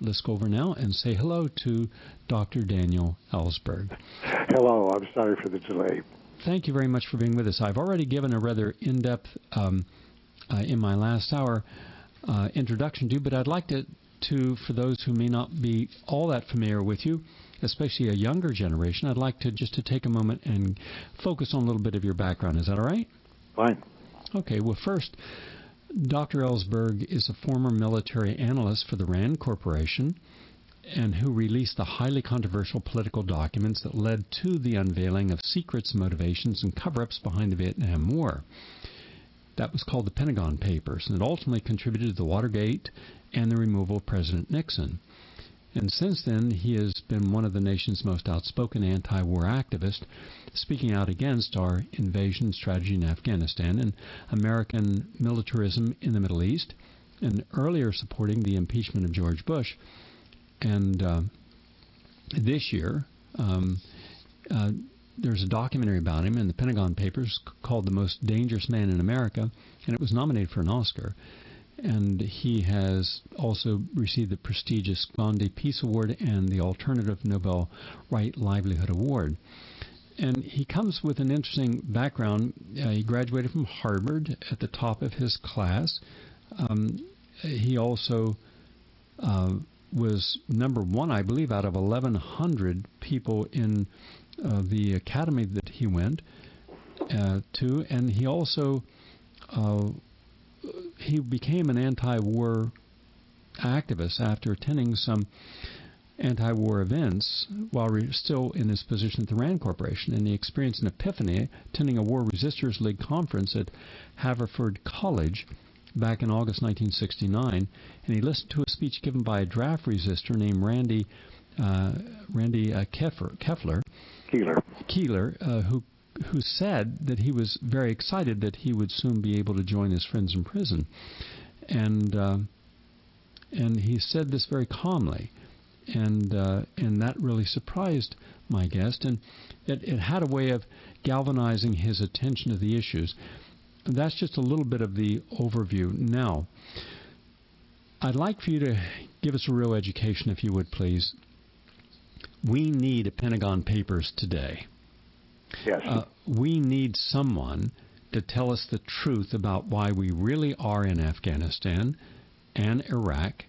let's go over now and say hello to Dr. Daniel Ellsberg. Hello, I'm sorry for the delay. Thank you very much for being with us. I've already given a rather in depth, um, uh, in my last hour, uh, introduction to you, but I'd like to, to, for those who may not be all that familiar with you, especially a younger generation, I'd like to just to take a moment and focus on a little bit of your background. Is that all right? Fine. Okay. Well, first, Dr. Ellsberg is a former military analyst for the RAND Corporation and who released the highly controversial political documents that led to the unveiling of secrets, motivations, and cover ups behind the Vietnam War. That was called the Pentagon Papers, and it ultimately contributed to the Watergate and the removal of President Nixon. And since then, he has been one of the nation's most outspoken anti war activists, speaking out against our invasion strategy in Afghanistan and American militarism in the Middle East, and earlier supporting the impeachment of George Bush. And uh, this year, um, uh, there's a documentary about him in the Pentagon Papers called The Most Dangerous Man in America, and it was nominated for an Oscar and he has also received the prestigious Gandhi Peace Award and the Alternative Nobel Right Livelihood Award. And he comes with an interesting background. Uh, he graduated from Harvard at the top of his class. Um, he also uh, was number one, I believe, out of 1,100 people in uh, the academy that he went uh, to. And he also uh, he became an anti-war activist after attending some anti-war events while still in his position at the Rand Corporation, and he experienced an epiphany attending a War Resisters League conference at Haverford College back in August 1969, and he listened to a speech given by a draft resistor named Randy uh, Randy uh, Keffer, Keffler, Keeler, Keeler uh, who who said that he was very excited that he would soon be able to join his friends in prison, and uh, and he said this very calmly, and uh, and that really surprised my guest, and it, it had a way of galvanizing his attention to the issues. And that's just a little bit of the overview. Now, I'd like for you to give us a real education, if you would, please. We need a Pentagon Papers today. Yes. Uh, we need someone to tell us the truth about why we really are in Afghanistan and Iraq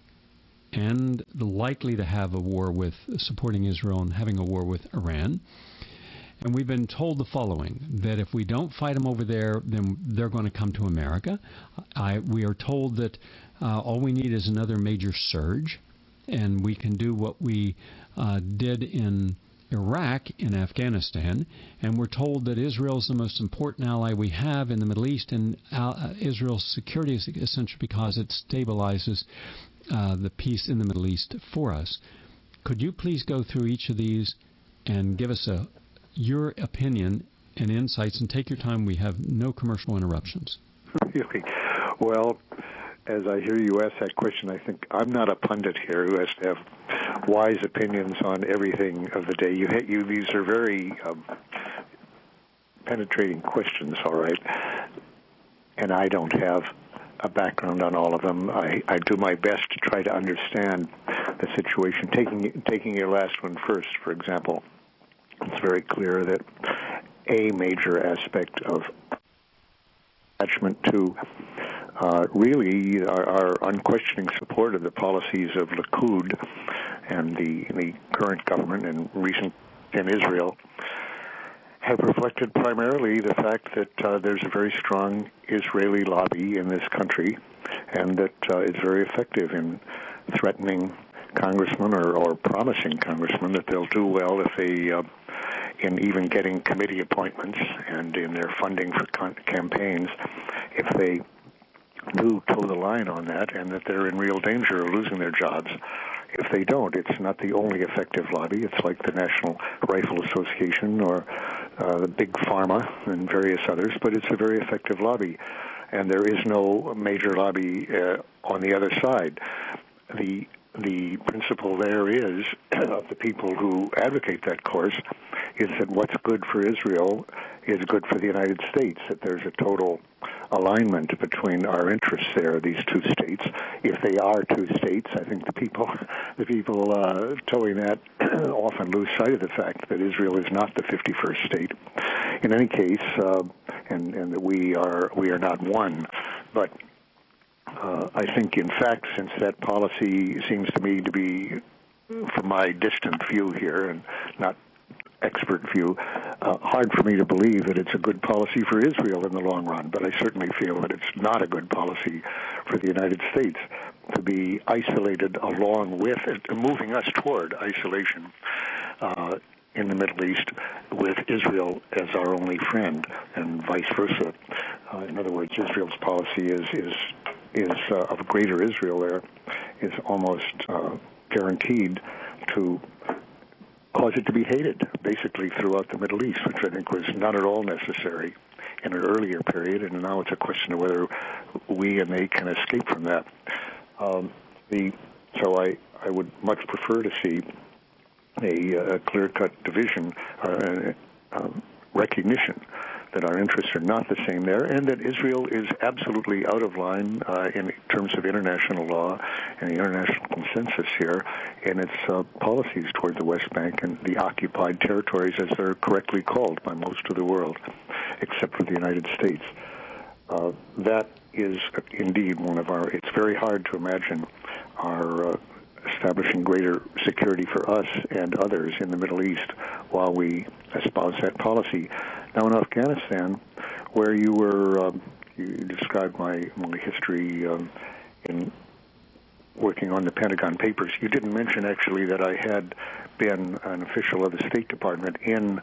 and likely to have a war with supporting Israel and having a war with Iran. And we've been told the following that if we don't fight them over there, then they're going to come to America. I, we are told that uh, all we need is another major surge, and we can do what we uh, did in Iraq and Afghanistan, and we're told that Israel is the most important ally we have in the Middle East, and uh, Israel's security is essential because it stabilizes uh, the peace in the Middle East for us. Could you please go through each of these and give us a your opinion and insights, and take your time. We have no commercial interruptions. Well, as I hear you ask that question, I think I'm not a pundit here who has to have wise opinions on everything of the day. You, you these are very um, penetrating questions, all right, and I don't have a background on all of them. I, I do my best to try to understand the situation. Taking taking your last one first, for example, it's very clear that a major aspect of attachment to uh, really our, our, unquestioning support of the policies of Likud and the, the current government and recent in Israel have reflected primarily the fact that uh, there's a very strong Israeli lobby in this country and that uh, it's very effective in threatening congressmen or, or promising congressmen that they'll do well if they uh, in even getting committee appointments and in their funding for con- campaigns if they do toe the line on that and that they're in real danger of losing their jobs if they don't. It's not the only effective lobby. It's like the National Rifle Association or uh, the Big Pharma and various others, but it's a very effective lobby. And there is no major lobby uh, on the other side. The the principle there is of the people who advocate that course is that what's good for Israel is good for the United States, that there's a total alignment between our interests there, these two states. If they are two states, I think the people, the people uh, towing that often lose sight of the fact that Israel is not the 51st state. In any case, uh, and, and that we are we are not one, but uh, I think, in fact, since that policy seems to me to be, from my distant view here, and not expert view, uh, hard for me to believe that it's a good policy for Israel in the long run, but I certainly feel that it's not a good policy for the United States to be isolated along with, moving us toward isolation. Uh, in the Middle East with Israel as our only friend and vice versa. Uh, in other words, Israel's policy is is is uh, of greater Israel there is almost uh, guaranteed to cause it to be hated, basically throughout the Middle East, which I think was not at all necessary in an earlier period, and now it's a question of whether we and they can escape from that. Um, the so I I would much prefer to see a, a clear-cut division, uh, uh, recognition that our interests are not the same there, and that Israel is absolutely out of line uh, in terms of international law and the international consensus here in its uh, policies toward the West Bank and the occupied territories, as they're correctly called by most of the world, except for the United States. Uh, that is indeed one of our. It's very hard to imagine our uh, establishing greater security for us and others in the Middle East while we espouse that policy. Now, in Afghanistan, where you were, um, you described my, my history um, in working on the Pentagon Papers. You didn't mention actually that I had been an official of the State Department in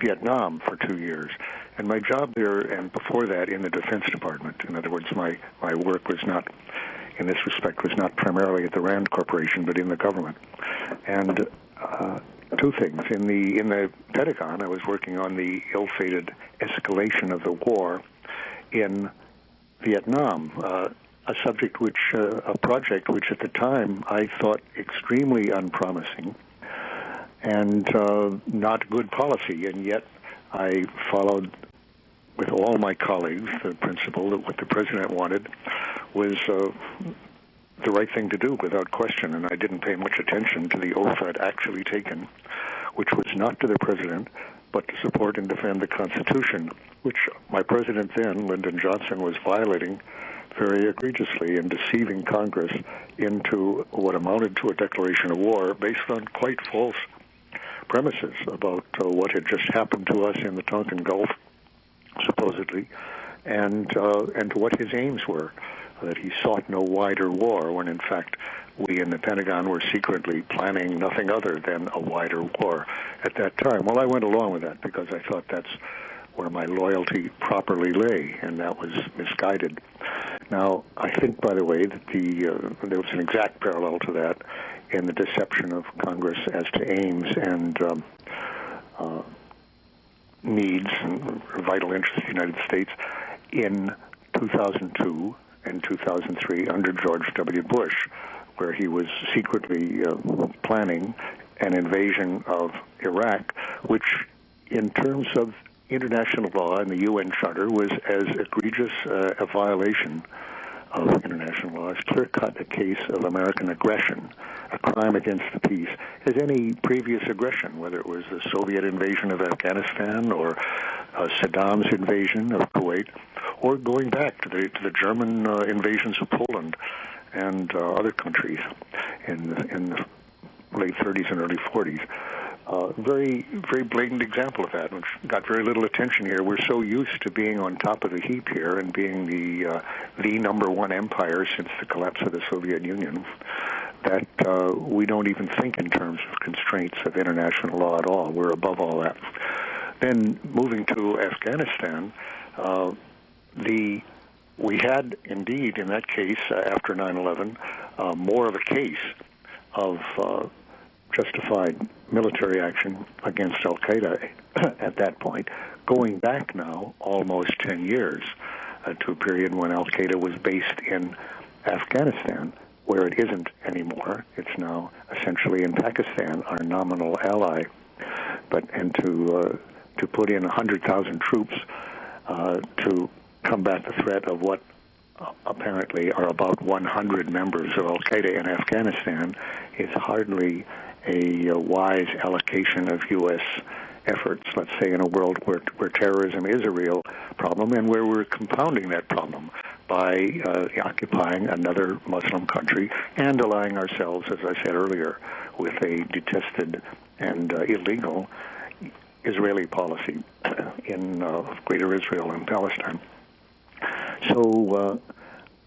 Vietnam for two years. And my job there, and before that, in the Defense Department. In other words, my, my work was not, in this respect, was not primarily at the RAND Corporation, but in the government. And uh, two things. In the in the Pentagon, I was working on the ill-fated escalation of the war in Vietnam, uh, a subject which uh, a project which at the time I thought extremely unpromising and uh, not good policy, and yet I followed with all my colleagues the principle that what the president wanted was uh, the right thing to do without question, and I didn't pay much attention to the oath I'd actually taken, which was not to the president, but to support and defend the Constitution, which my president then, Lyndon Johnson, was violating very egregiously and deceiving Congress into what amounted to a declaration of war based on quite false premises about uh, what had just happened to us in the Tonkin Gulf, supposedly, and uh, and what his aims were that he sought no wider war, when in fact we in the Pentagon were secretly planning nothing other than a wider war at that time. Well, I went along with that because I thought that's where my loyalty properly lay, and that was misguided. Now, I think, by the way, that the uh, there was an exact parallel to that in the deception of Congress as to aims and um, uh, needs and vital interests of the United States in 2002 in 2003 under George W. Bush, where he was secretly uh, planning an invasion of Iraq, which, in terms of international law and the UN Charter, was as egregious uh, a violation of international law, as clear cut a case of American aggression, a crime against the peace, as any previous aggression, whether it was the Soviet invasion of Afghanistan or uh, Saddam's invasion of Kuwait or going back to the to the German uh, invasions of Poland and uh, other countries in the, in the late 30s and early 40s. Uh, very, very blatant example of that, which got very little attention here. We're so used to being on top of the heap here and being the uh, the number one empire since the collapse of the Soviet Union that uh, we don't even think in terms of constraints of international law at all. We're above all that. Then moving to Afghanistan, uh, the we had indeed in that case uh, after 9/11 uh, more of a case of uh, justified military action against Al Qaeda at that point, going back now almost 10 years uh, to a period when Al Qaeda was based in Afghanistan, where it isn't anymore. It's now essentially in Pakistan, our nominal ally. but and to uh, to put in 100,000 troops uh, to combat the threat of what apparently are about 100 members of Al Qaeda in Afghanistan is hardly a, a wise allocation of U.S. efforts, let's say, in a world where, where terrorism is a real problem and where we're compounding that problem by uh, occupying another Muslim country and allying ourselves, as I said earlier, with a detested and uh, illegal Israeli policy in uh, Greater Israel and Palestine. So, uh,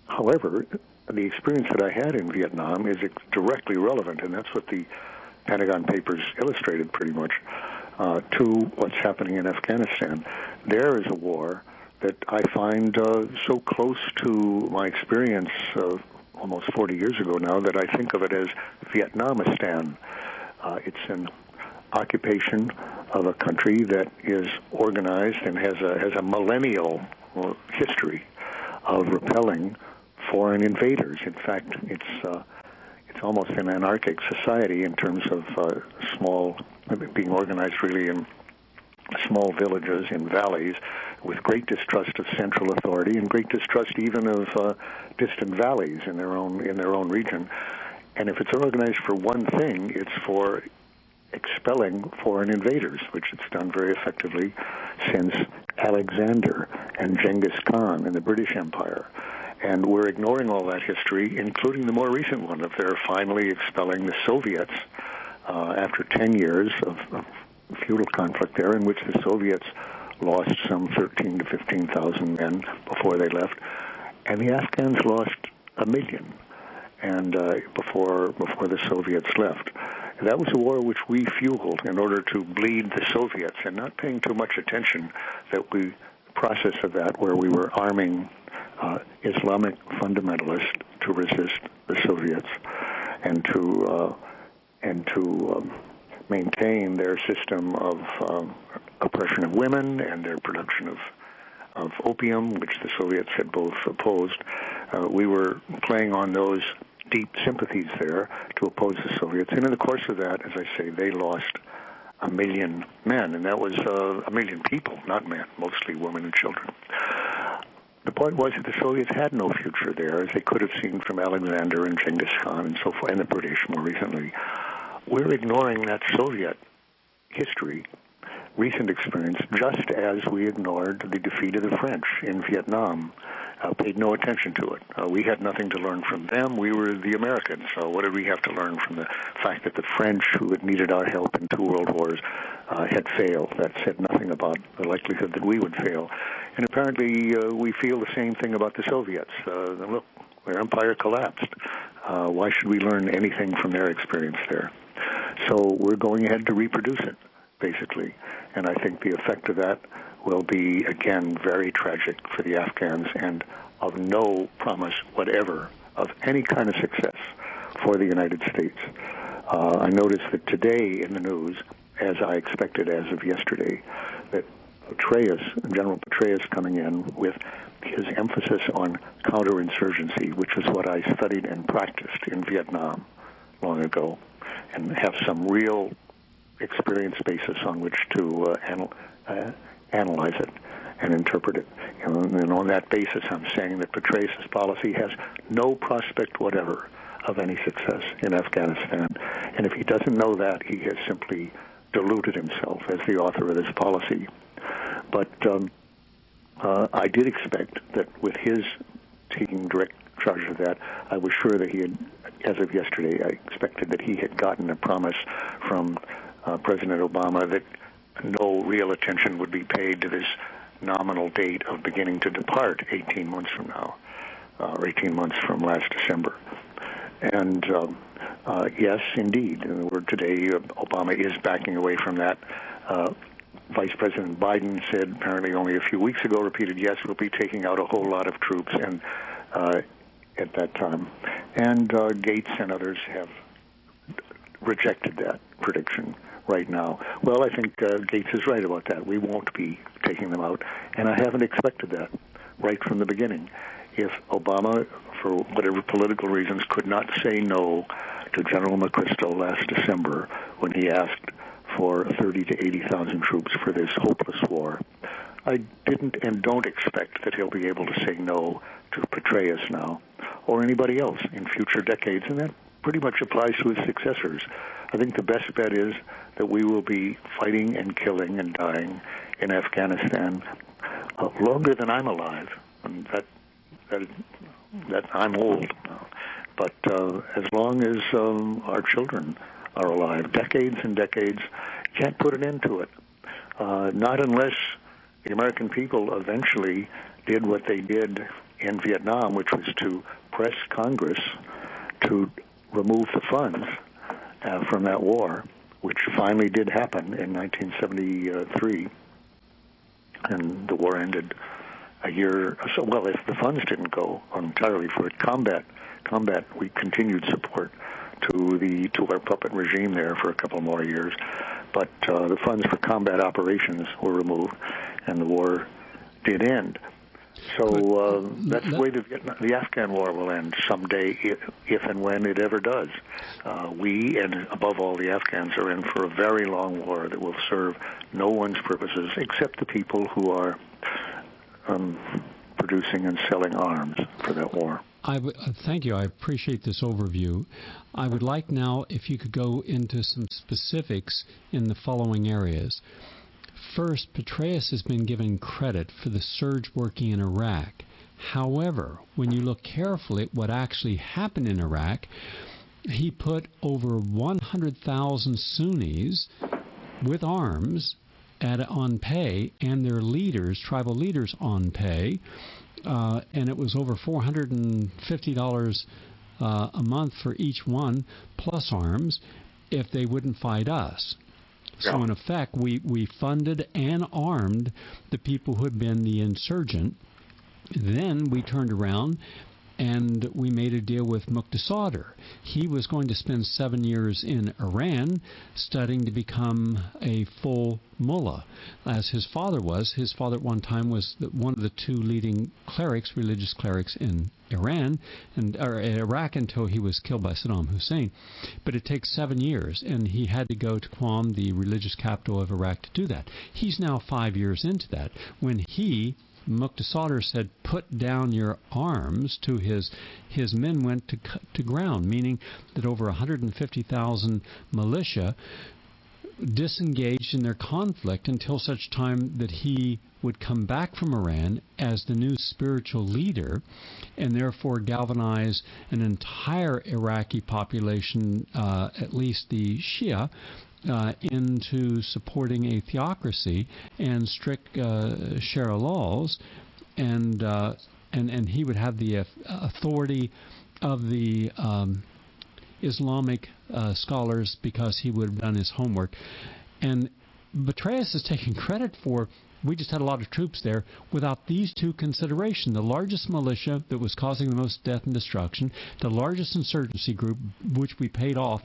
however, the experience that I had in Vietnam is directly relevant, and that's what the Pentagon Papers illustrated pretty much uh, to what's happening in Afghanistan. There is a war that I find uh, so close to my experience almost 40 years ago now that I think of it as Vietnamistan. Uh, it's an occupation of a country that is organized and has a has a millennial history of repelling foreign invaders. In fact, it's uh, it's almost an anarchic society in terms of uh, small being organized really in small villages in valleys with great distrust of central authority and great distrust even of uh, distant valleys in their own in their own region. And if it's organized for one thing, it's for expelling foreign invaders, which it's done very effectively since Alexander and Genghis Khan in the British Empire. And we're ignoring all that history, including the more recent one of their finally expelling the Soviets uh, after 10 years of, of feudal conflict there, in which the Soviets lost some 13 to 15,000 men before they left, and the Afghans lost a million, and uh, before before the Soviets left. That was a war which we fueled in order to bleed the Soviets, and not paying too much attention that we process of that where we were arming uh, Islamic fundamentalists to resist the Soviets and to uh, and to um, maintain their system of um, oppression of women and their production of of opium, which the Soviets had both opposed. Uh, we were playing on those deep sympathies there to oppose the Soviets. And in the course of that, as I say, they lost a million men, and that was uh, a million people, not men, mostly women and children. The point was that the Soviets had no future there, as they could have seen from Alexander and Genghis Khan and so forth, and the British more recently. We're ignoring that Soviet history, recent experience, just as we ignored the defeat of the French in Vietnam uh, paid no attention to it. Uh, we had nothing to learn from them. We were the Americans. So what did we have to learn from the fact that the French, who had needed our help in two world wars, uh, had failed? That said nothing about the likelihood that we would fail. And apparently, uh, we feel the same thing about the Soviets. Uh, look, their empire collapsed. Uh, why should we learn anything from their experience there? So we're going ahead to reproduce it, basically. And I think the effect of that will be, again, very tragic for the Afghans and of no promise whatever of any kind of success for the United States. Uh, I noticed that today in the news, as I expected as of yesterday, that Petraeus, General Petraeus coming in with his emphasis on counterinsurgency, which is what I studied and practiced in Vietnam long ago, and have some real experience basis on which to uh, uh, analyze it and interpret it. And on that basis, I'm saying that Petraeus' policy has no prospect whatever of any success in Afghanistan. And if he doesn't know that, he has simply deluded himself as the author of this policy. But um, uh, I did expect that with his taking direct charge of that, I was sure that he had, as of yesterday, I expected that he had gotten a promise from uh, President Obama that no real attention would be paid to this nominal date of beginning to depart 18 months from now, uh, or 18 months from last December. And um, uh, yes, indeed, word today, uh, Obama is backing away from that. Uh, Vice President Biden said apparently only a few weeks ago, repeated, yes, we'll be taking out a whole lot of troops, and uh, at that time, and uh, Gates and others have rejected that prediction right now. Well, I think uh, Gates is right about that. We won't be taking them out, and I haven't expected that right from the beginning. If Obama, for whatever political reasons, could not say no to General McChrystal last December when he asked for 30 to 80,000 troops for this hopeless war. I didn't and don't expect that he'll be able to say no to Petraeus now or anybody else in future decades, and that pretty much applies to his successors. I think the best bet is that we will be fighting and killing and dying in Afghanistan uh, longer than I'm alive, and that that that I'm old. But uh, as long as um, our children are alive, decades and decades, can't put an end to it. Uh, not unless the American people eventually did what they did in Vietnam, which was to press Congress to remove the funds uh, from that war, which finally did happen in 1973, and the war ended a year. So, well, if the funds didn't go entirely for it, combat, combat, we continued support to the to our puppet regime there for a couple more years, but uh, the funds for combat operations were removed, and the war did end. So uh, that's the way the, the Afghan war will end someday, if, if and when it ever does. Uh, we, and above all the Afghans, are in for a very long war that will serve no one's purposes except the people who are um, producing and selling arms for that war. I w- uh, thank you. I appreciate this overview. I would like now if you could go into some specifics in the following areas. First, Petraeus has been given credit for the surge working in Iraq. However, when you look carefully at what actually happened in Iraq, he put over 100,000 Sunnis with arms at, on pay and their leaders, tribal leaders, on pay. Uh, and it was over $450 uh, a month for each one, plus arms, if they wouldn't fight us. So in effect, we, we funded and armed the people who had been the insurgent. Then we turned around and we made a deal with Muqtada. He was going to spend seven years in Iran studying to become a full mullah, as his father was. His father at one time was one of the two leading clerics, religious clerics in Iran and or Iraq until he was killed by Saddam Hussein. But it takes seven years, and he had to go to Qom, the religious capital of Iraq, to do that. He's now five years into that. When he Muqtada said, "Put down your arms." To his his men went to to ground, meaning that over 150,000 militia disengaged in their conflict until such time that he would come back from Iran as the new spiritual leader and therefore galvanize an entire Iraqi population, uh, at least the Shia, uh, into supporting a theocracy and strict uh, Sharia laws, and uh, and and he would have the authority of the um, Islamic uh, scholars because he would have done his homework, and Petraeus is taking credit for we just had a lot of troops there without these two considerations. The largest militia that was causing the most death and destruction, the largest insurgency group, which we paid off,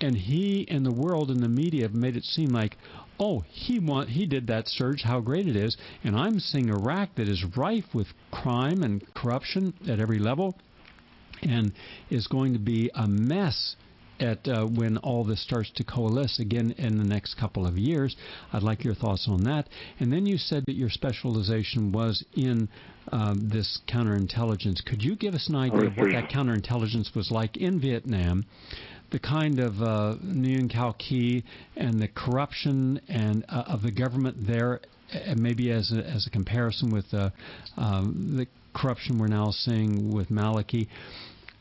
and he and the world and the media have made it seem like, oh, he want he did that surge, how great it is, and I'm seeing Iraq that is rife with crime and corruption at every level, and is going to be a mess at uh, when all this starts to coalesce again in the next couple of years. I'd like your thoughts on that. And then you said that your specialization was in um, this counterintelligence. Could you give us an idea of what that counterintelligence was like in Vietnam? the kind of uh, Nguyen Cao Ky and the corruption and uh, of the government there, and maybe as a, as a comparison with uh, um, the corruption we're now seeing with Maliki,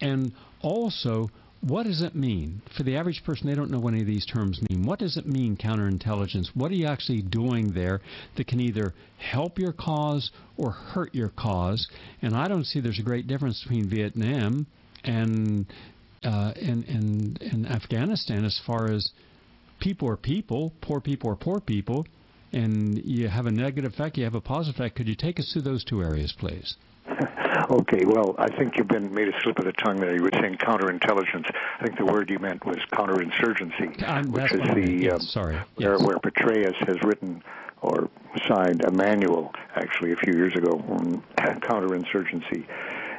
and also what does it mean for the average person? They don't know what any of these terms mean. What does it mean, counterintelligence? What are you actually doing there that can either help your cause or hurt your cause? And I don't see there's a great difference between Vietnam and uh, in, in, in Afghanistan as far as people are people, poor people are poor people, and you have a negative effect, you have a positive effect. Could you take us through those two areas, please? Okay, well, I think you've been made a slip of the tongue there. You were saying counterintelligence. I think the word you meant was counterinsurgency, um, which is the yes, um, sorry. Where, yes. where Petraeus has written or signed a manual, actually, a few years ago on counterinsurgency.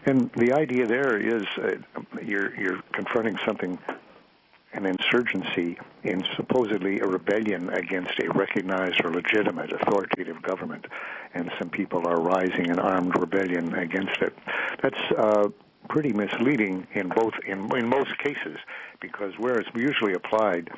And the idea there is uh, you're you're confronting something an insurgency in supposedly a rebellion against a recognized or legitimate authoritative government, and some people are rising in armed rebellion against it. That's uh, pretty misleading in both in, in most cases, because where it's usually applied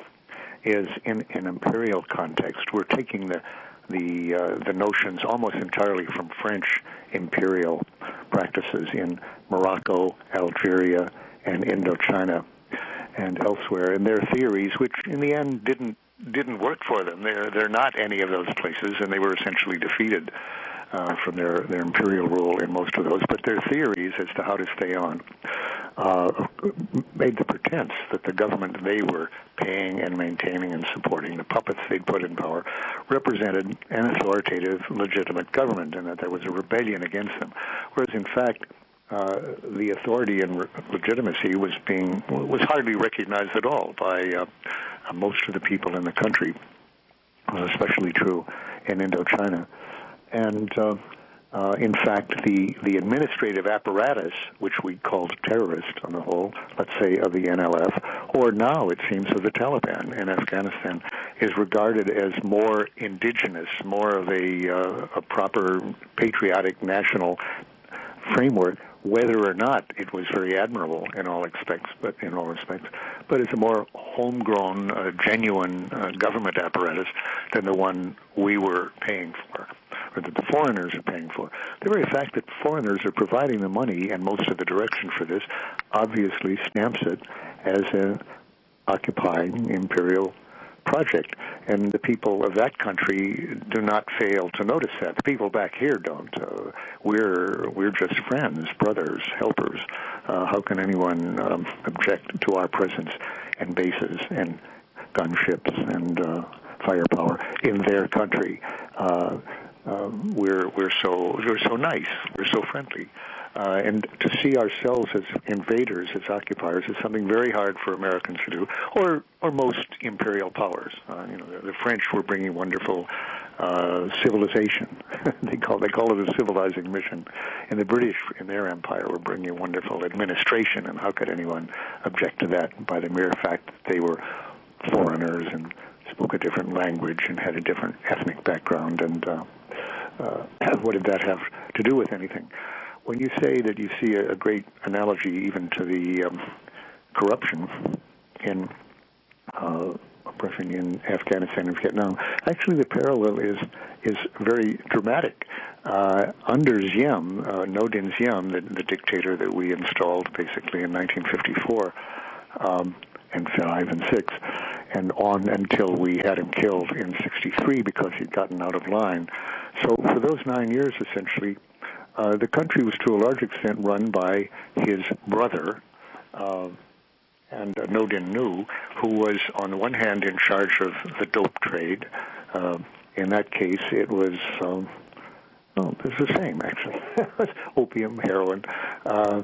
is in an imperial context. We're taking the the uh, the notions almost entirely from French imperial practices in Morocco, Algeria, and Indochina and elsewhere, and their theories, which in the end didn't didn't work for them. They're they're not any of those places, and they were essentially defeated uh, from their their imperial rule in most of those. But their theories as to how to stay on uh, made the pretense that the government they were paying and maintaining and supporting, the puppets they'd put in power, represented an authoritative, legitimate government, and that there was a rebellion against them. Whereas in fact uh, the authority and re- legitimacy was being was hardly recognized at all by uh, most of the people in the country. It was especially true in Indochina, and uh, uh, in fact, the, the administrative apparatus, which we called terrorist on the whole, let's say of the NLF, or now it seems of the Taliban in Afghanistan, is regarded as more indigenous, more of a, uh, a proper patriotic national framework whether or not it was very admirable in all respects, but in all respects, but it's a more homegrown, uh, genuine uh, government apparatus than the one we were paying for, or that the foreigners are paying for. The very fact that foreigners are providing the money and most of the direction for this obviously stamps it as an occupying imperial project. And the people of that country do not fail to notice that. The people back here don't. Uh, we're we're just friends, brothers, helpers. Uh, how can anyone um, object to our presence and bases and gunships and uh, firepower in their country? Uh, uh, we're we're so we're so nice. We're so friendly. Uh, and to see ourselves as invaders, as occupiers, is something very hard for Americans to do, or or most imperial powers. Uh, you know, the, the French were bringing wonderful uh, civilization. they call they call it a civilizing mission, and the British in their empire were bringing wonderful administration. And how could anyone object to that by the mere fact that they were foreigners and spoke a different language and had a different ethnic background? And uh, uh, what did that have to do with anything? When you say that you see a, great analogy even to the um, corruption in uh, oppression in Afghanistan and Vietnam, actually the parallel is is very dramatic. Uh, under Diem, uh, Ngo Diem, the, the dictator that we installed basically in 1954, um, and five and six, and on until we had him killed in 63 because he'd gotten out of line. So for those nine years, essentially, uh, the country was to a large extent run by his brother, uh, and uh, Ngo Dinh Nhu, who was on the one hand in charge of the dope trade. Uh, in that case, it was um, well, it's the same actually. Opium, heroin. Uh,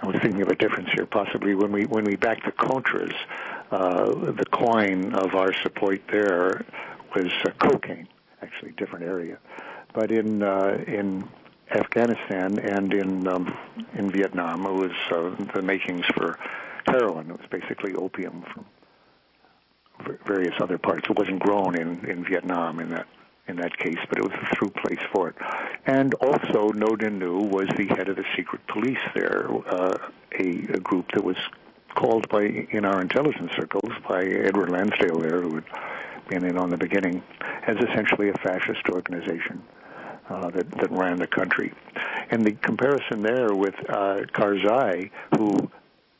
I was thinking of a difference here. Possibly when we when we backed the Contras, uh, the coin of our support there was uh, cocaine. Actually, different area. But in uh, in Afghanistan and in um, in Vietnam, it was uh, the makings for heroin. It was basically opium from various other parts. It wasn't grown in in Vietnam in that in that case, but it was a through place for it. And also, Ngo Dinh Nhu was the head of the secret police there, uh, a, a group that was called by in our intelligence circles by Edward Lansdale there, who had been in on the beginning, as essentially a fascist organization uh, that, that ran the country. And the comparison there with uh, Karzai, who,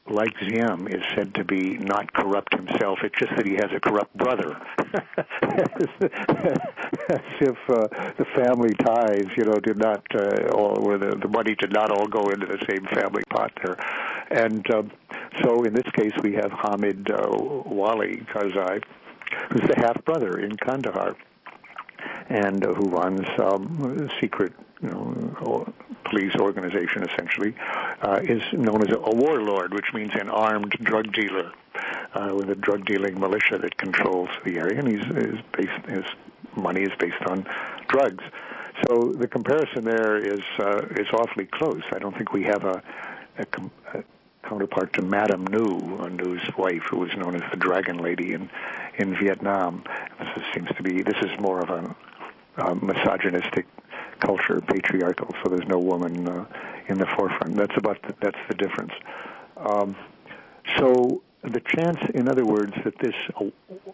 like Diem, is said to be not corrupt himself. It's just that he has a corrupt brother. as, if uh, the family ties, you know, did not, uh, all, or the, the money did not all go into the same family pot there. And um, so in this case, we have Hamid uh, Wali Karzai, who's the half brother in Kandahar and uh, who runs um, secret you know, police organization essentially, uh, is known as a, warlord, which means an armed drug dealer uh, with a drug dealing militia that controls the area, and he's, is based, his money is based on drugs. So the comparison there is uh, is awfully close. I don't think we have a, a, com- a counterpart to Madame Nhu, Nhu's wife, who was known as the Dragon Lady in in Vietnam. This seems to be this is more of a, a misogynistic culture, patriarchal. So there's no woman uh, in the forefront. That's about the, that's the difference. Um, so the chance, in other words, that this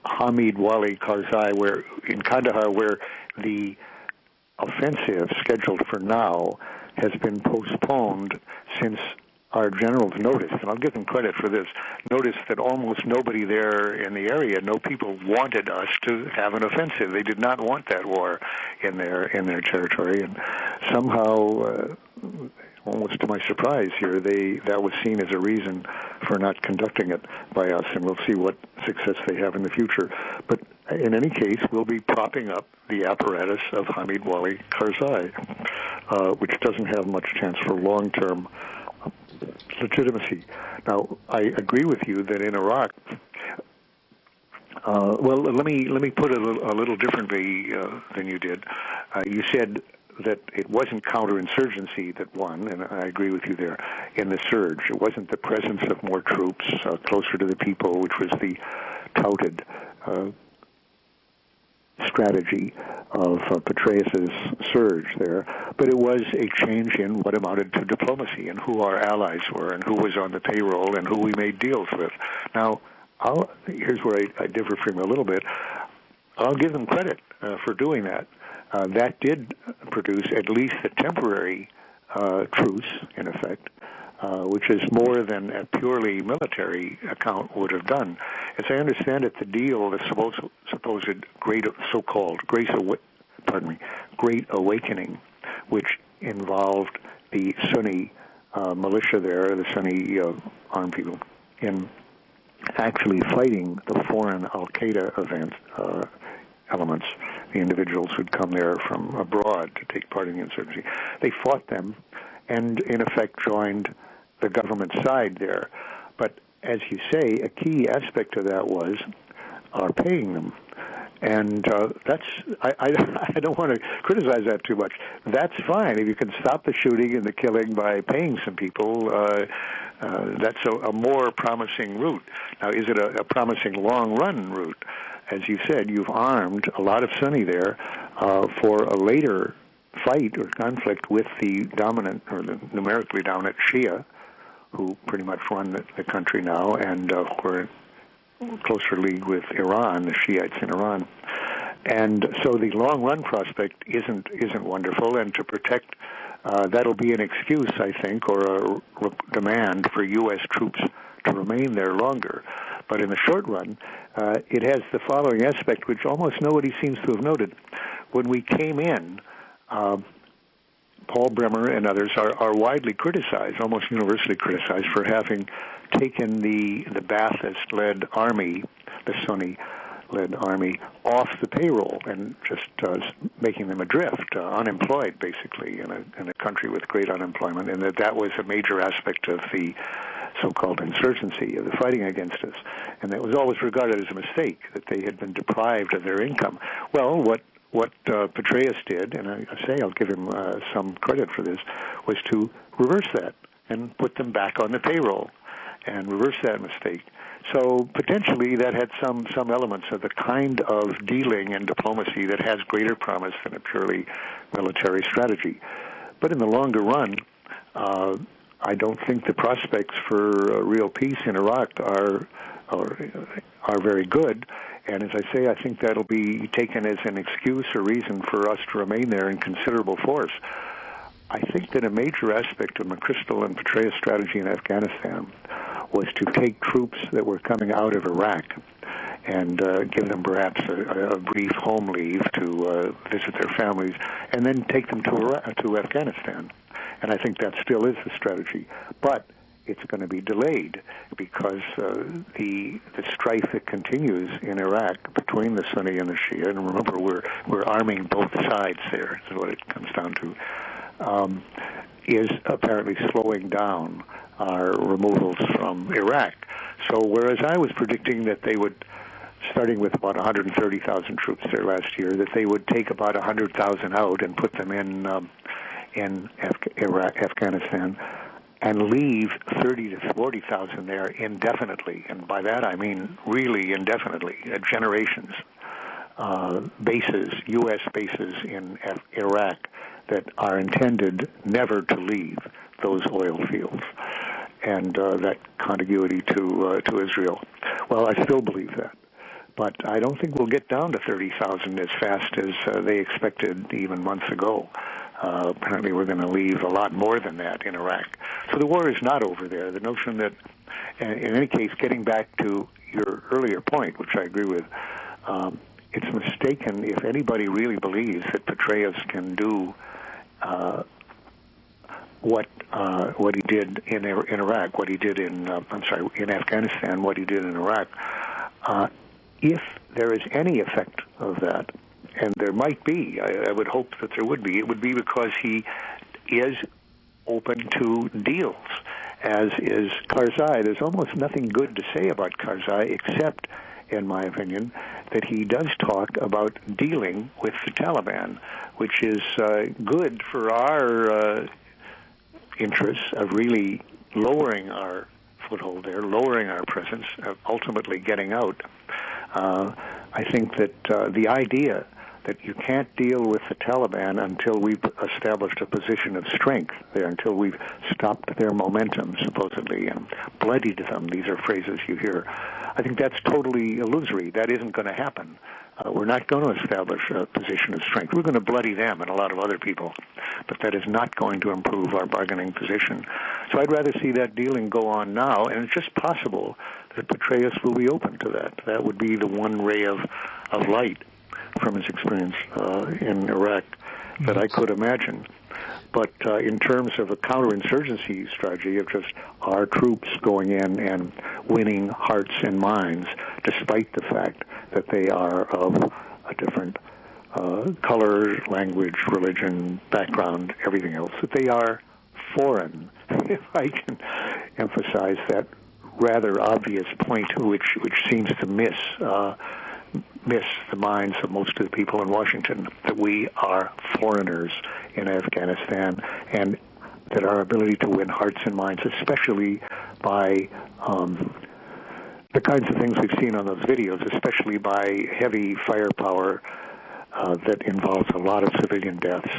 Hamid Wali Karzai, where in Kandahar, where the offensive scheduled for now has been postponed since our generals noticed, and I'll give them credit for this, noticed that almost nobody there in the area, no people wanted us to have an offensive. They did not want that war in their in their territory, and somehow, uh, almost to my surprise here, they that was seen as a reason for not conducting it by us, and we'll see what success they have in the future. But in any case, we'll be propping up the apparatus of Hamid Wali Karzai, uh, which doesn't have much chance for long-term legitimacy. Now, I agree with you that in Iraq, uh, well, let me let me put it a little, a little differently uh, than you did. Uh, you said that it wasn't counterinsurgency that won, and I agree with you there. In the surge, it wasn't the presence of more troops uh, closer to the people, which was the touted uh, strategy of uh, Petraeus's surge there, but it was a change in what amounted to diplomacy and who our allies were and who was on the payroll and who we made deals with. Now, I'll, here's where I, I differ from you a little bit. I'll give them credit uh, for doing that. Uh, that did produce at least a temporary uh, truce, in effect, uh, which is more than a purely military account would have done. As I understand it, the deal, the supposed, supposed great, so-called great, pardon me, great awakening, which involved the Sunni uh, militia there, the Sunni uh, armed people, in actually fighting the foreign Al Qaeda event uh, elements, the individuals who'd come there from abroad to take part in the insurgency. They fought them and, in effect, joined the government side there. But as you say, a key aspect of that was our paying them. And uh, that's I, I, I don't want to criticize that too much. That's fine if you can stop the shooting and the killing by paying some people. Uh, uh, that's a, a more promising route. Now, is it a, a promising long run route? As you said, you've armed a lot of Sunni there uh, for a later fight or conflict with the dominant or the numerically dominant Shia who pretty much run the, the country now, and uh, we're closer league with Iran, the Shiites in Iran. And so the long run prospect isn't isn't wonderful, and to protect uh, that'll be an excuse, I think, or a re- demand for U.S. troops to remain there longer. But in the short run, uh, it has the following aspect, which almost nobody seems to have noted. When we came in, uh, Paul Bremer and others are, are widely criticized, almost universally criticized, for having taken the the Ba'athist-led army, the Sunni-led army, off the payroll and just uh, making them adrift, uh, unemployed, basically, in a in a country with great unemployment, and that that was a major aspect of the so-called insurgency of the fighting against us, and that was always regarded as a mistake that they had been deprived of their income. Well, what what uh, Petraeus did, and I, say I'll give him uh, some credit for this, was to reverse that and put them back on the payroll and reverse that mistake. So potentially that had some some elements of the kind of dealing and diplomacy that has greater promise than a purely military strategy. But in the longer run, uh, I don't think the prospects for uh, real peace in Iraq are are, are very good. And as I say, I think that'll be taken as an excuse or reason for us to remain there in considerable force. I think that a major aspect of McChrystal and Petraeus' strategy in Afghanistan was to take troops that were coming out of Iraq and uh, give them perhaps a, a brief home leave to uh, visit their families, and then take them to Iraq, to Afghanistan. And I think that still is the strategy. But it's going to be delayed because uh, the the strife that continues in Iraq between the Sunni and the Shia, and remember we're we're arming both sides there. Is what it comes down to. Um, is apparently slowing down our removals from Iraq. So whereas I was predicting that they would, starting with about 130,000 troops there last year, that they would take about 100,000 out and put them in um, in Af- Iraq, Afghanistan and leave 30 to 40,000 there indefinitely. And by that I mean really indefinitely, uh, generations. Uh, bases, U.S. bases in F- Iraq that are intended never to leave those oil fields and uh, that contiguity to uh, to Israel. Well, I still believe that, but I don't think we'll get down to 30,000 as fast as uh, they expected even months ago. Uh, apparently, we're going to leave a lot more than that in Iraq. So the war is not over there. The notion that, in any case, getting back to your earlier point, which I agree with, um, it's mistaken if anybody really believes that Petraeus can do uh, what uh, what he did in in Iraq, what he did in uh, I'm sorry in Afghanistan, what he did in Iraq. Uh, if there is any effect of that, and there might be, I, I would hope that there would be. It would be because he is open to deals, as is Karzai. There's almost nothing good to say about Karzai except, in my opinion, that he does talk about dealing with the Taliban, which is uh, good for our uh, interests of really lowering our foothold there, lowering our presence, ultimately getting out. Uh, I think that uh, the idea that you can't deal with the Taliban until we've established a position of strength there, until we've stopped their momentum, supposedly, and bloodied them. These are phrases you hear. I think that's totally illusory. That isn't going to happen. Uh, we're not going to establish a position of strength. We're going to bloody them and a lot of other people, but that is not going to improve our bargaining position. So I'd rather see that dealing go on now, and it's just possible that Petraeus will be open to that. That would be the one ray of, of light from his experience uh, in Iraq that I could imagine. But uh, in terms of a counterinsurgency strategy of just our troops going in and winning hearts and minds, despite the fact that they are of a different uh, color, language, religion, background, everything else, that they are foreign. if I can emphasize that rather obvious point, which which seems to miss uh, miss the minds of most of the people in Washington that we are foreigners in Afghanistan and that our ability to win hearts and minds, especially by um, the kinds of things we've seen on those videos, especially by heavy firepower uh, that involves a lot of civilian deaths,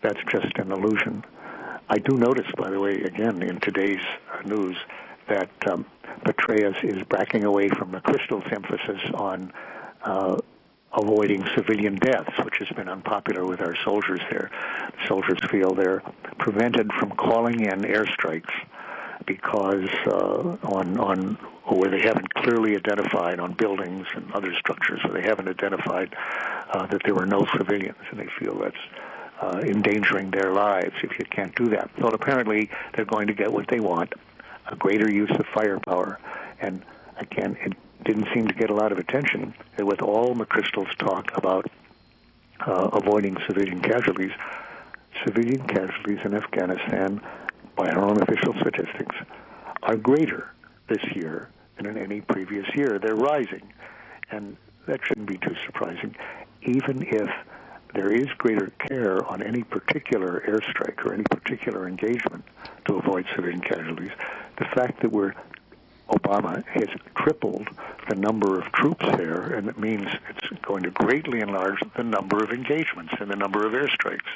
that's just an illusion. I do notice, by the way, again in today's uh, news, that um, Petraeus is backing away from McChrystal's emphasis on uh, avoiding civilian deaths, which has been unpopular with our soldiers there. soldiers feel they're prevented from calling in airstrikes because uh, on on where they haven't clearly identified on buildings and other structures, where they haven't identified uh, that there were no civilians, and they feel that's uh, endangering their lives if you can't do that. So apparently they're going to get what they want, a greater use of firepower, and again, it didn't seem to get a lot of attention. With all McChrystal's talk about uh, avoiding civilian casualties, civilian casualties in Afghanistan, by our own official statistics, are greater this year than in any previous year. They're rising, and that shouldn't be too surprising, even if there is greater care on any particular airstrike or any particular engagement to avoid civilian casualties. The fact that we're Obama has tripled the number of troops there, and it means it's going to greatly enlarge the number of engagements and the number of airstrikes.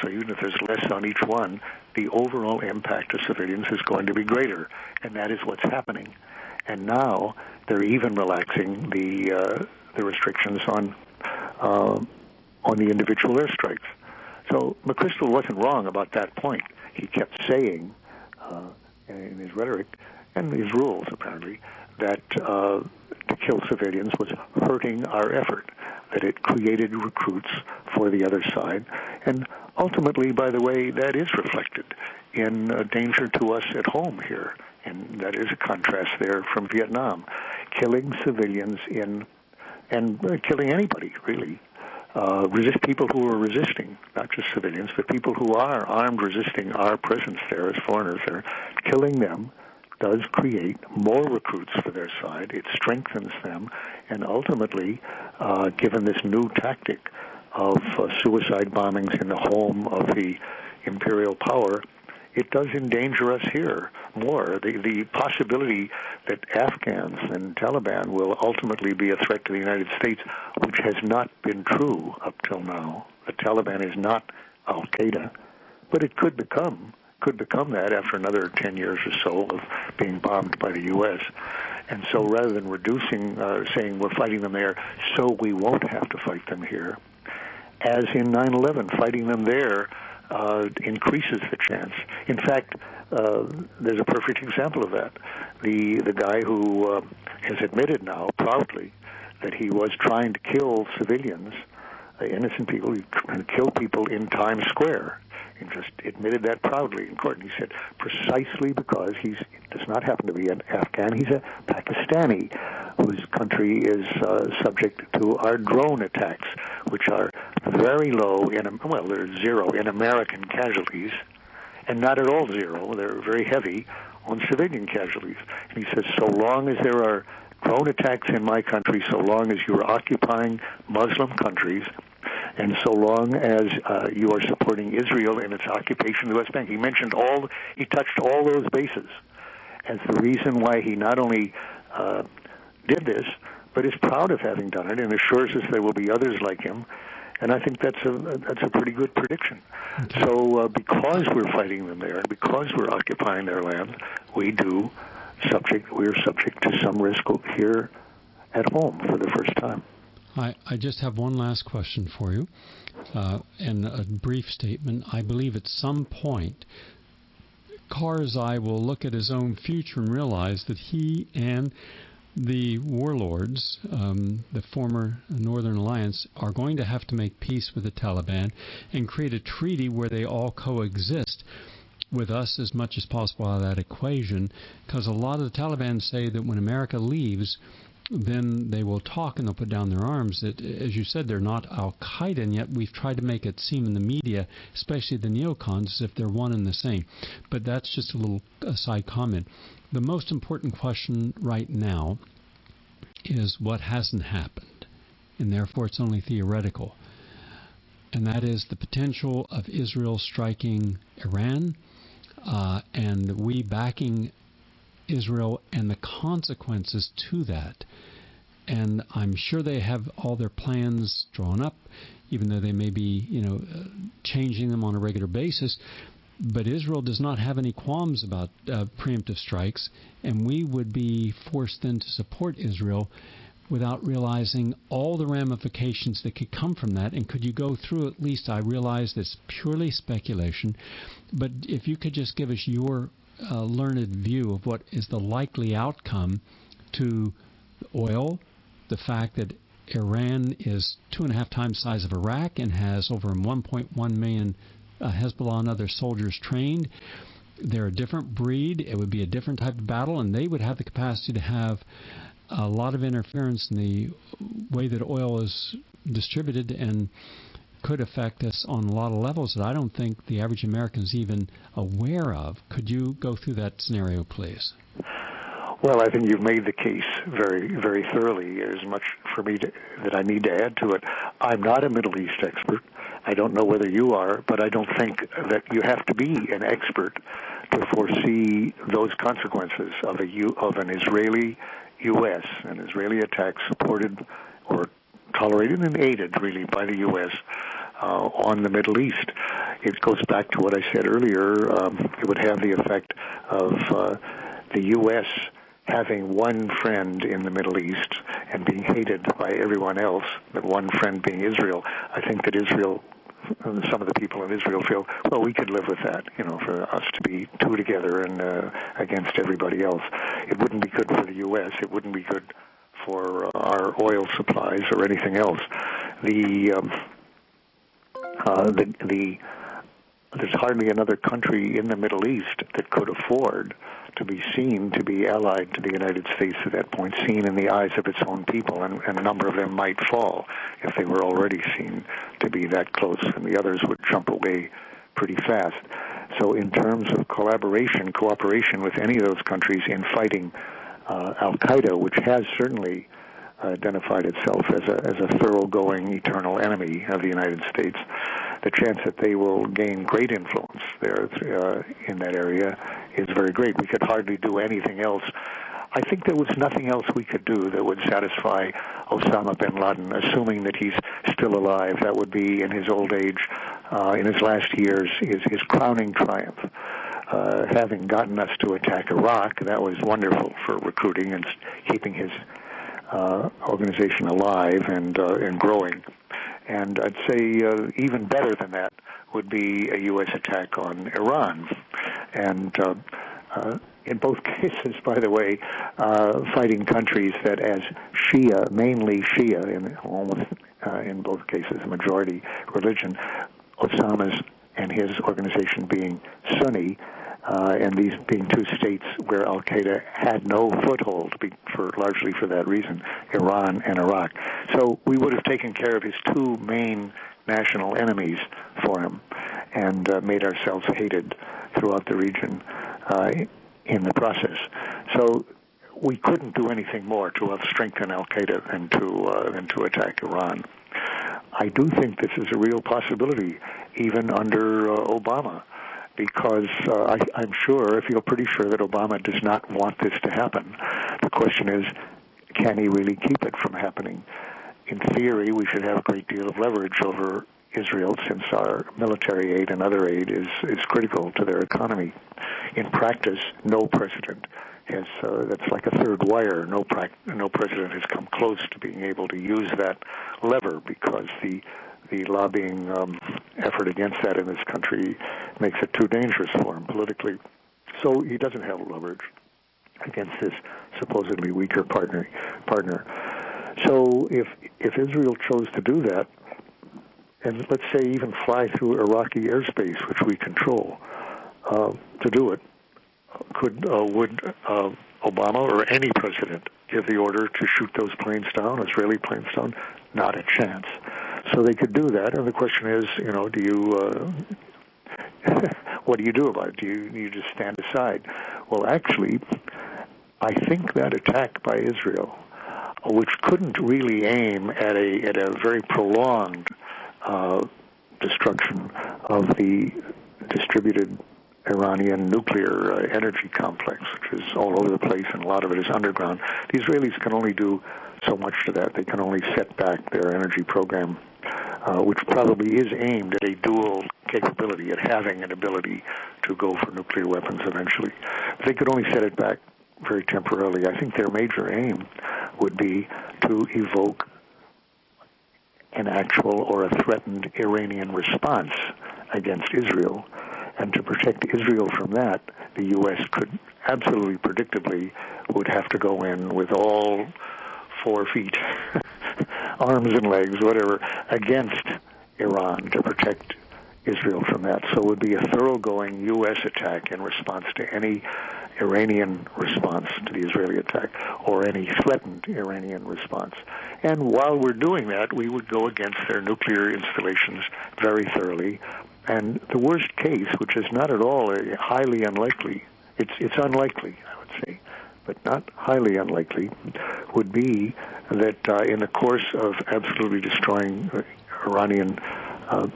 So even if there's less on each one, the overall impact to civilians is going to be greater, and that is what's happening. And now they're even relaxing the uh, the restrictions on uh, on the individual airstrikes. So McChrystal wasn't wrong about that point. He kept saying uh, in his rhetoric and these rules, apparently, that uh, to kill civilians was hurting our effort, that it created recruits for the other side. And ultimately, by the way, that is reflected in uh, danger to us at home here. And that is a contrast there from Vietnam. Killing civilians in, and uh, killing anybody, really, uh, resist people who are resisting, not just civilians, but people who are armed resisting our presence there as foreigners there, killing them does create more recruits for their side. It strengthens them, and ultimately, uh, given this new tactic of uh, suicide bombings in the home of the imperial power, it does endanger us here more. The, the possibility that Afghans and Taliban will ultimately be a threat to the United States, which has not been true up till now. The Taliban is not Al Qaeda, but it could become could become that after another 10 years or so of being bombed by the U.S. And so rather than reducing, uh, saying we're fighting them there so we won't have to fight them here, as in 9/11, fighting them there uh, increases the chance. In fact, uh, there's a perfect example of that. The the guy who uh, has admitted now proudly that he was trying to kill civilians, uh, innocent people, he trying to kill people in Times Square. He just admitted that proudly in court. And he said precisely because he does not happen to be an Afghan, he's a Pakistani whose country is uh, subject to our drone attacks, which are very low in well, they're zero in American casualties, and not at all zero. They're very heavy on civilian casualties. And he says so long as there are drone attacks in my country, so long as you are occupying Muslim countries, and so long as uh, you are supporting Israel in its occupation of the West Bank. He mentioned all, he touched all those bases as the reason why he not only uh, did this, but is proud of having done it and assures us there will be others like him. And I think that's a that's a pretty good prediction. Okay. So uh, because we're fighting them there, because we're occupying their land, we do subject we're subject to some risk here at home for the first time. I, I just have one last question for you, uh, and a brief statement. I believe at some point Karzai will look at his own future and realize that he and the warlords, um, the former Northern Alliance, are going to have to make peace with the Taliban and create a treaty where they all coexist with us as much as possible out of that equation. Because a lot of the Taliban say that when America leaves, then they will talk and they'll put down their arms. That, as you said, they're not Al Qaeda, and yet we've tried to make it seem in the media, especially the neocons, as if they're one and the same. But that's just a little aside comment. The most important question right now is what hasn't happened, and therefore it's only theoretical. And that is the potential of Israel striking Iran uh, and we backing Israel and the consequences to that. And I'm sure they have all their plans drawn up, even though they may be, you know, changing them on a regular basis. But Israel does not have any qualms about uh, preemptive strikes, and we would be forced then to support Israel without realizing all the ramifications that could come from that. And could you go through at least? I realize it's purely speculation, but if you could just give us your uh, learned view of what is the likely outcome to oil, the fact that Iran is two and a half times the size of Iraq and has over 1.1 million uh, Hezbollah and other soldiers trained. They're a different breed. It would be a different type of battle, and they would have the capacity to have a lot of interference in the way that oil is distributed and could affect us on a lot of levels that I don't think the average American is even aware of. Could you go through that scenario, please? Well, I think you've made the case very, very thoroughly. There's much for me to, that I need to add to it. I'm not a Middle East expert. I don't know whether you are, but I don't think that you have to be an expert to foresee those consequences of a of an Israeli U.S. an Israeli attack supported or tolerated and aided really by the U.S. Uh, on the Middle East. It goes back to what I said earlier. Um, it would have the effect of uh, the U.S. having one friend in the Middle East and being hated by everyone else, but one friend being Israel. I think that Israel some of the people in Israel feel, well, we could live with that, you know, for us to be two together and uh, against everybody else. It wouldn't be good for the U.S. It wouldn't be good for uh, our oil supplies or anything else. The um, uh, the the there's hardly another country in the Middle East that could afford to be seen to be allied to the United States at that point, seen in the eyes of its own people, and, and a number of them might fall if they were already seen to be that close, and the others would jump away pretty fast. So, in terms of collaboration, cooperation with any of those countries in fighting Al Qaeda, which has certainly identified itself as a, as a thoroughgoing, eternal enemy of the United States, the chance that they will gain great influence there uh, in that area is very great. We could hardly do anything else. I think there was nothing else we could do that would satisfy Osama bin Laden, assuming that he's still alive. That would be in his old age, uh, in his last years, his, his crowning triumph. Uh, having gotten us to attack Iraq, that was wonderful for recruiting and keeping his uh, organization alive and uh, and growing. And I'd say uh, even better than that would be a U.S. attack on Iran. And uh, uh, in both cases, by the way, uh, fighting countries that, as Shia, mainly Shia, in almost uh, in both cases, a majority religion, Osama's and his organization being Sunni, and these being two states where Al Qaeda had no foothold, for largely for that reason, Iran and Iraq. So we would have taken care of his two main national enemies for him, and uh, made ourselves hated throughout the region uh, in the process. So we couldn't do anything more to have strengthened Al Qaeda and to uh, and to attack Iran. I do think this is a real possibility, even under uh, Obama because uh, I, I'm sure, I feel pretty sure that Obama does not want this to happen. The question is, can he really keep it from happening? In theory, we should have a great deal of leverage over Israel since our military aid and other aid is, is critical to their economy. In practice, no president has, uh, that's like a third wire, no, pra- no president has come close to being able to use that lever because the the lobbying um, effort against that in this country makes it too dangerous for him politically. So he doesn't have leverage against his supposedly weaker partner. Partner. So if if Israel chose to do that, and let's say even fly through Iraqi airspace, which we control, uh, to do it, could uh, would uh, Obama or any president give the order to shoot those planes down, Israeli planes down? Not a chance. So they could do that, and the question is, you know, do you uh, what do you do about it? Do you, you just stand aside? Well, actually, I think that attack by Israel, which couldn't really aim at a at a very prolonged uh, destruction of the distributed Iranian nuclear uh, energy complex, which is all over the place, and a lot of it is underground. The Israelis can only do so much to that. They can only set back their energy program uh, which probably is aimed at a dual capability, at having an ability to go for nuclear weapons eventually. But they could only set it back very temporarily. I think their major aim would be to evoke an actual or a threatened Iranian response against Israel. And to protect Israel from that, the U.S. could absolutely predictably would have to go in with all four feet arms and legs, whatever, against Iran to protect Israel from that. So it would be a thoroughgoing U.S. attack in response to any Iranian response to the Israeli attack or any threatened Iranian response. And while we're doing that, we would go against their nuclear installations very thoroughly. And the worst case, which is not at all highly unlikely, it's, it's unlikely, I would say, but not highly unlikely, would be that uh, in the course of absolutely destroying uh, Iranian uh,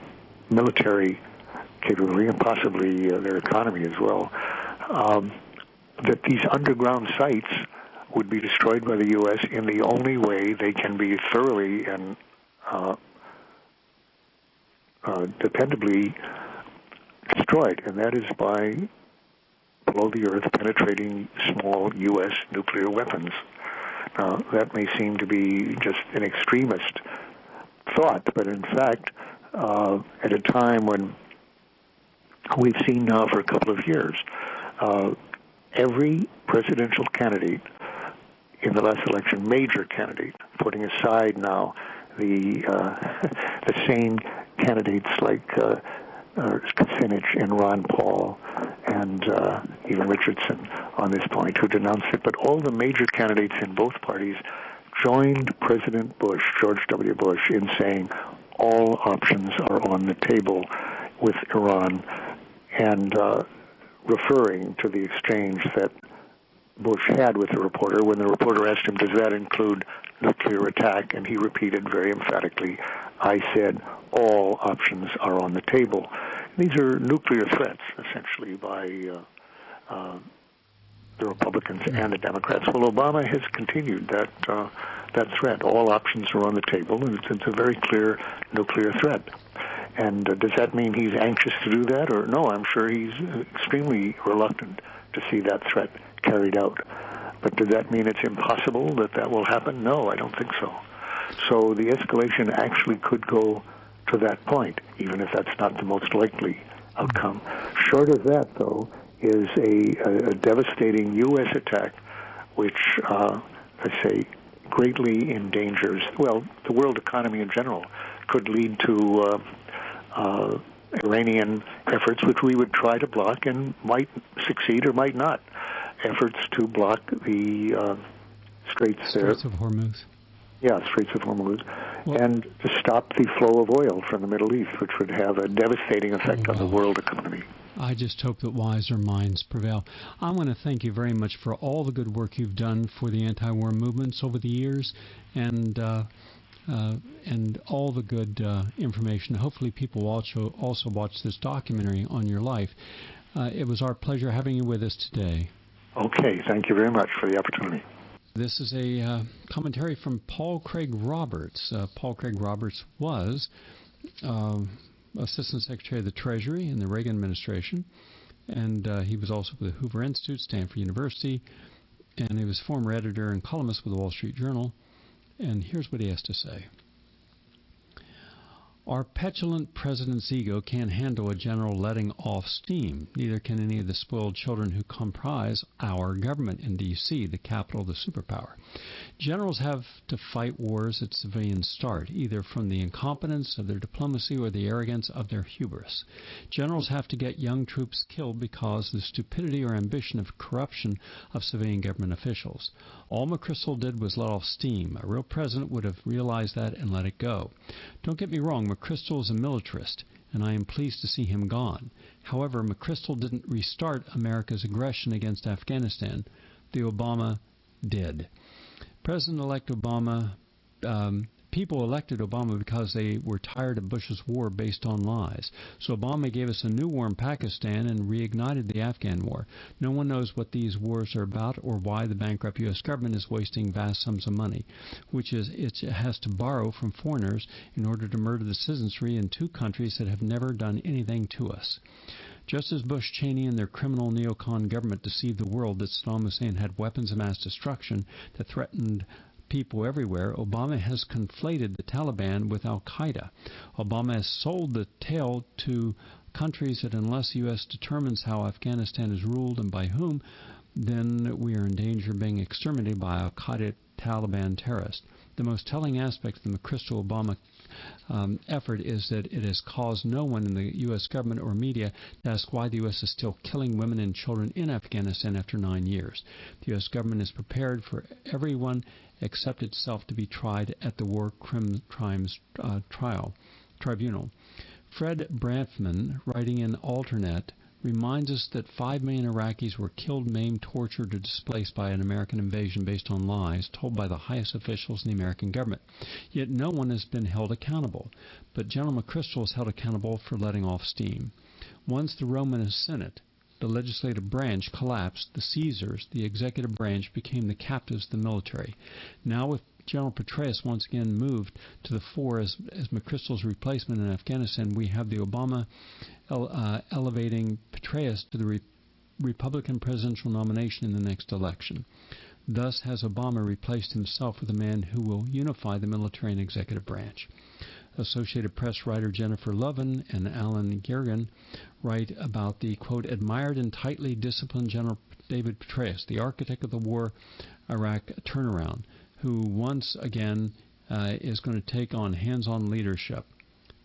military capability and possibly uh, their economy as well, um, that these underground sites would be destroyed by the U.S. in the only way they can be thoroughly and uh, uh, dependably destroyed, and that is by below the earth penetrating small U.S. nuclear weapons. Now, that may seem to be just an extremist thought, but in fact, uh, at a time when we've seen now for a couple of years, uh, every presidential candidate in the last election, major candidate, putting aside now the uh, the sane candidates like uh, uh, Kucinich and Ron Paul and uh, even Richardson on this point who denounced it. But all the major candidates in both parties joined President Bush, George W. Bush, in saying all options are on the table with Iran and uh, referring to the exchange that Bush had with the reporter when the reporter asked him, Does that include nuclear attack? And he repeated very emphatically, I said all options are on the table. These are nuclear threats, essentially, by uh, uh, the Republicans and the Democrats. Well, Obama has continued that uh, that threat. All options are on the table, and it's, it's a very clear nuclear threat. And uh, does that mean he's anxious to do that, or no? I'm sure he's extremely reluctant to see that threat carried out. But does that mean it's impossible that that will happen? No, I don't think so. So the escalation actually could go to that point, even if that's not the most likely outcome. Short of that, though, is a, a, a devastating U.S. attack, which, uh, I say, greatly endangers, well, the world economy in general, could lead to uh, uh, Iranian efforts, which we would try to block and might succeed or might not. Efforts to block the uh, straits, there. Straits of Hormuz. Yeah, Straits of Hormuz, well, and to stop the flow of oil from the Middle East, which would have a devastating effect on the world economy. I just hope that wiser minds prevail. I want to thank you very much for all the good work you've done for the anti-war movements over the years, and uh, uh, and all the good uh, information. Hopefully, people will also also watch this documentary on your life. Uh, it was our pleasure having you with us today. Okay, thank you very much for the opportunity. This is a uh, commentary from Paul Craig Roberts. Uh, Paul Craig Roberts was Assistant Secretary of the Treasury in the Reagan administration, and he was also with the Hoover Institute, Stanford University, and he was former editor and columnist with the Wall Street Journal. And here's what he has to say. Our petulant president's ego can't handle a general letting off steam. Neither can any of the spoiled children who comprise our government in D.C., the capital of the superpower. Generals have to fight wars that civilians start, either from the incompetence of their diplomacy or the arrogance of their hubris. Generals have to get young troops killed because of the stupidity or ambition of corruption of civilian government officials. All McChrystal did was let off steam. A real president would have realized that and let it go. Don't get me wrong, McChrystal is a militarist, and I am pleased to see him gone. However, McChrystal didn't restart America's aggression against Afghanistan. The Obama did. President-elect Obama, um, people elected Obama because they were tired of Bush's war based on lies. So Obama gave us a new war in Pakistan and reignited the Afghan war. No one knows what these wars are about or why the bankrupt U.S. government is wasting vast sums of money, which is it has to borrow from foreigners in order to murder the citizenry in two countries that have never done anything to us. Just as Bush, Cheney, and their criminal neocon government deceived the world that Saddam Hussein had weapons of mass destruction that threatened people everywhere, Obama has conflated the Taliban with Al Qaeda. Obama has sold the tale to countries that unless the U.S. determines how Afghanistan is ruled and by whom, then we are in danger of being exterminated by Al Qaeda Taliban terrorists. The most telling aspect of the McChrystal Obama um, effort is that it has caused no one in the U.S. government or media to ask why the U.S. is still killing women and children in Afghanistan after nine years. The U.S. government is prepared for everyone except itself to be tried at the War Crimes uh, Trial Tribunal. Fred Branfman, writing in Alternet, reminds us that 5 million Iraqis were killed, maimed, tortured, or displaced by an American invasion based on lies told by the highest officials in the American government. Yet no one has been held accountable. But General McChrystal is held accountable for letting off steam. Once the Roman Senate, the legislative branch, collapsed, the Caesars, the executive branch, became the captives of the military. Now, with General Petraeus once again moved to the fore as, as McChrystal's replacement in Afghanistan, we have the Obama ele- uh, elevating Petraeus to the re- Republican presidential nomination in the next election. Thus has Obama replaced himself with a man who will unify the military and executive branch. Associated Press writer Jennifer Loven and Anne Gearan write about the, quote, admired and tightly disciplined General David Petraeus, the architect of the war Iraq turnaround, who once again uh, is going to take on hands-on leadership.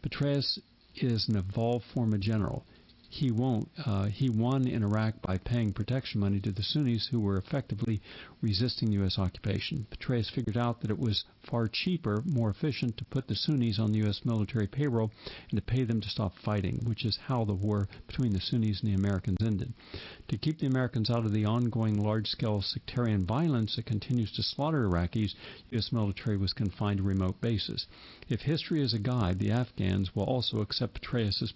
Petraeus is an evolved form of general. He won't. Uh, he won in Iraq by paying protection money to the Sunnis who were effectively resisting U.S. occupation. Petraeus figured out that it was far cheaper, more efficient to put the Sunnis on the U.S. military payroll and to pay them to stop fighting, which is how the war between the Sunnis and the Americans ended. To keep the Americans out of the ongoing large-scale sectarian violence that continues to slaughter Iraqis, U.S. military was confined to remote bases. If history is a guide, the Afghans will also accept Petraeus'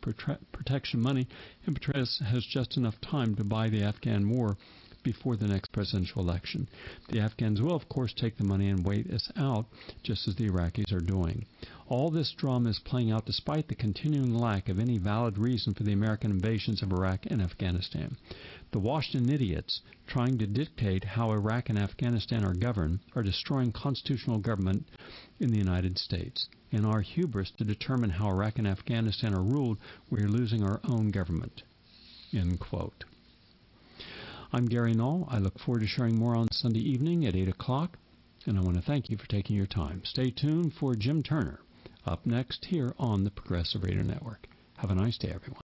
protection money, and Petraeus has just enough time to buy the Afghan war before the next presidential election. The Afghans will, of course, take the money and wait us out, just as the Iraqis are doing. All this drama is playing out despite the continuing lack of any valid reason for the American invasions of Iraq and Afghanistan. The Washington idiots trying to dictate how Iraq and Afghanistan are governed are destroying constitutional government in the United States. In our hubris to determine how Iraq and Afghanistan are ruled, we are losing our own government. End quote. I'm Gary Null. I look forward to sharing more on Sunday evening at 8 o'clock, and I want to thank you for taking your time. Stay tuned for Jim Turner up next here on the Progressive Radio Network. Have a nice day, everyone.